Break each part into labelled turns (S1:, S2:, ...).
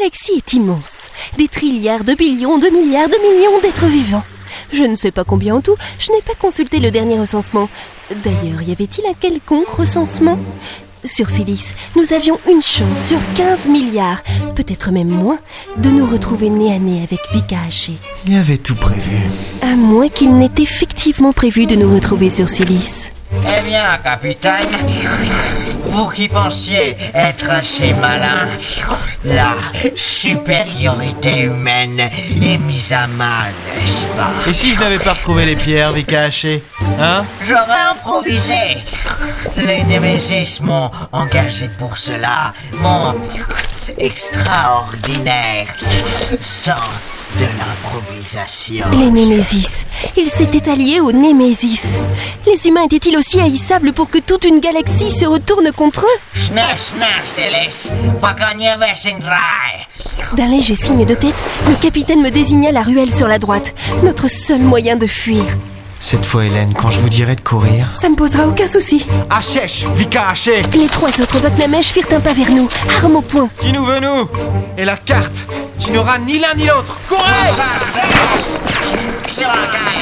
S1: galaxie est immense. Des trilliards de billions, de milliards, de millions d'êtres vivants. Je ne sais pas combien en tout, je n'ai pas consulté le dernier recensement. D'ailleurs, y avait-il un quelconque recensement? Sur Silice, nous avions une chance sur 15 milliards, peut-être même moins, de nous retrouver nez à nez avec Vika Haché.
S2: Il avait tout prévu.
S1: À moins qu'il n'ait effectivement prévu de nous retrouver sur Silice.
S3: Eh bien, capitaine, vous qui pensiez être assez malin, la supériorité humaine est mise à mal, n'est-ce pas?
S2: Et si je n'avais pas retrouvé les pierres, Vika Haché Hein?
S3: J'aurais improvisé. Les Némésis m'ont engagé pour cela. Mon extraordinaire sens de l'improvisation.
S1: Les Némésis. Ils s'étaient alliés aux Némésis. Les humains étaient-ils aussi haïssables pour que toute une galaxie se retourne contre eux? D'un léger signe de tête, le capitaine me désigna la ruelle sur la droite, notre seul moyen de fuir.
S2: Cette fois, Hélène, quand je vous dirai de courir.
S1: Ça me posera aucun souci.
S2: Hachèche Vika Haché
S1: Les trois autres Vatnamesh firent un pas vers nous, arme au poing.
S2: Qui nous veut nous? Et la carte Tu n'auras ni l'un ni l'autre Courez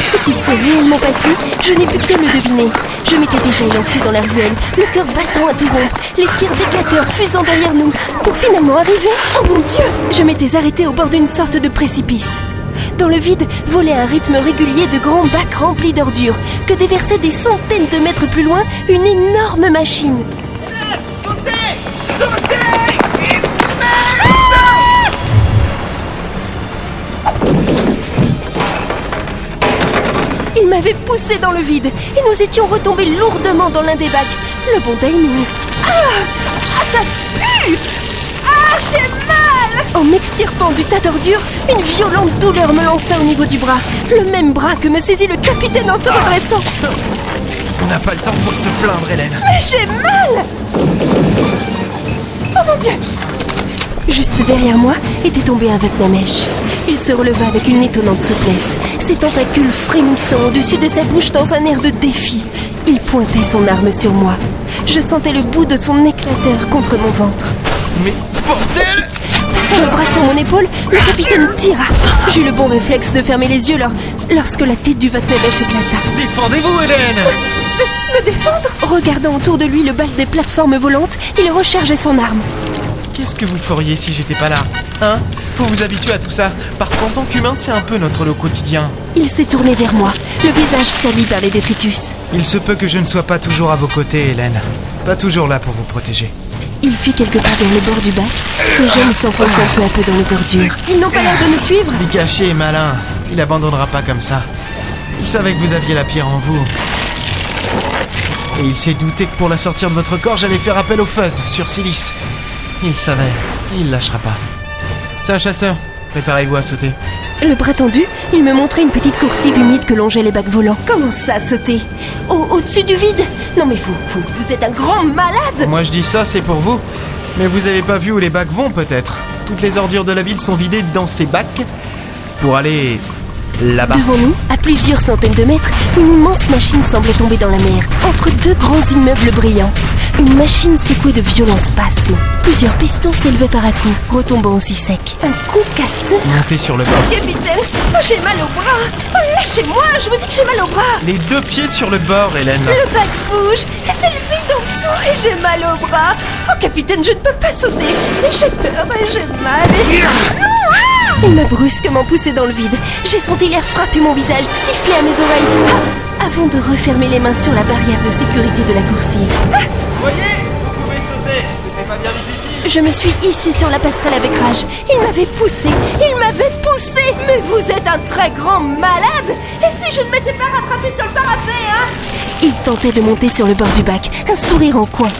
S1: Ce qu'il s'est réellement passé, je n'ai pu que le deviner. Je m'étais déjà élancé dans la ruelle, le cœur battant à tout rompre, les tirs d'éclateurs fusant derrière nous, pour finalement arriver, oh mon Dieu Je m'étais arrêté au bord d'une sorte de précipice. Dans le vide volait un rythme régulier de grands bacs remplis d'ordures, que déversait des centaines de mètres plus loin une énorme machine. Il m'avait poussé dans le vide et nous étions retombés lourdement dans l'un des bacs. Le bon timing. Ah Ah, ça pue Ah, j'ai mal En m'extirpant du tas d'ordures, une violente douleur me lança au niveau du bras. Le même bras que me saisit le capitaine en se redressant.
S2: On n'a pas le temps pour se plaindre, Hélène.
S1: Mais j'ai mal Oh mon dieu Juste derrière moi était tombé un Vatnamesh. Il se releva avec une étonnante souplesse, ses tentacules frémissant au-dessus de sa bouche dans un air de défi. Il pointait son arme sur moi. Je sentais le bout de son éclateur contre mon ventre.
S2: Mais bordel
S1: Le bras sur mon épaule, le capitaine tira. J'eus le bon réflexe de fermer les yeux lors- lorsque la tête du Vatnamesh éclata.
S2: Défendez-vous, Hélène
S1: Me défendre? Regardant autour de lui le bal des plateformes volantes, il rechargeait son arme.
S2: Qu'est-ce que vous feriez si j'étais pas là? Hein? Faut vous habituer à tout ça, parce qu'en tant qu'humain, c'est un peu notre lot quotidien.
S1: Il s'est tourné vers moi, le visage sali par les détritus.
S2: Il se peut que je ne sois pas toujours à vos côtés, Hélène. Pas toujours là pour vous protéger.
S1: Il fit quelques pas vers le bord du bac, ses jambes s'enfonçant peu à peu dans les ordures. Ils n'ont pas l'air de nous suivre
S2: Vikaché est malin. Il abandonnera pas comme ça. Il savait que vous aviez la pierre en vous. Et il s'est douté que pour la sortir de votre corps, j'allais faire appel au fuzz sur Silice. Il savait. Il lâchera pas. C'est un chasseur. Préparez-vous à sauter.
S1: Le bras tendu, il me montrait une petite coursive humide que longeaient les bacs volants. Comment ça, sauter Au- Au-dessus du vide Non mais vous, vous, vous êtes un grand malade
S2: Moi je dis ça, c'est pour vous. Mais vous avez pas vu où les bacs vont peut-être. Toutes les ordures de la ville sont vidées dans ces bacs pour aller là-bas.
S1: Devant nous, à plusieurs centaines de mètres, une immense machine semblait tomber dans la mer, entre deux grands immeubles brillants. Une machine secouée de violents spasmes. Plusieurs pistons s'élevaient par à coups, retombant aussi secs. Un concasseur
S2: Montez sur le bord.
S1: Capitaine, oh, j'ai mal au bras oh, Lâchez-moi, je vous dis que j'ai mal au bras
S2: Les deux pieds sur le bord, Hélène.
S1: Le bac bouge, et c'est le vide en dessous, et j'ai mal au bras Oh, capitaine, je ne peux pas sauter Et j'ai peur, et j'ai mal, et... Il m'a brusquement poussé dans le vide. J'ai senti l'air frapper mon visage, siffler à mes oreilles, ah, avant de refermer les mains sur la barrière de sécurité de la coursive. Ah
S2: Voyez Vous pouvez sauter. C'était pas bien difficile.
S1: Je me suis hissée sur la passerelle avec rage. Il m'avait poussé, il m'avait poussé Mais vous êtes un très grand malade Et si je ne m'étais pas rattrapé sur le parapet, hein? Il tentait de monter sur le bord du bac, un sourire en coin.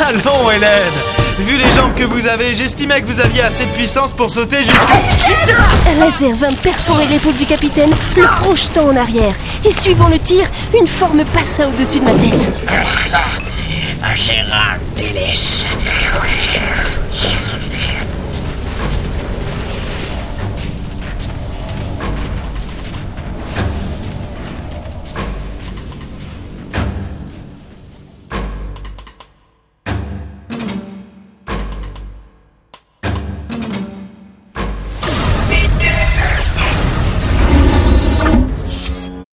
S2: Allons, Hélène Vu les jambes que vous avez, j'estimais que vous aviez assez de puissance pour sauter jusqu'à...
S1: Un laser vint perforer l'épaule du capitaine, le projetant en arrière. Et suivant le tir, une forme passa au-dessus de ma tête.
S3: Ça, un Gérard Delis.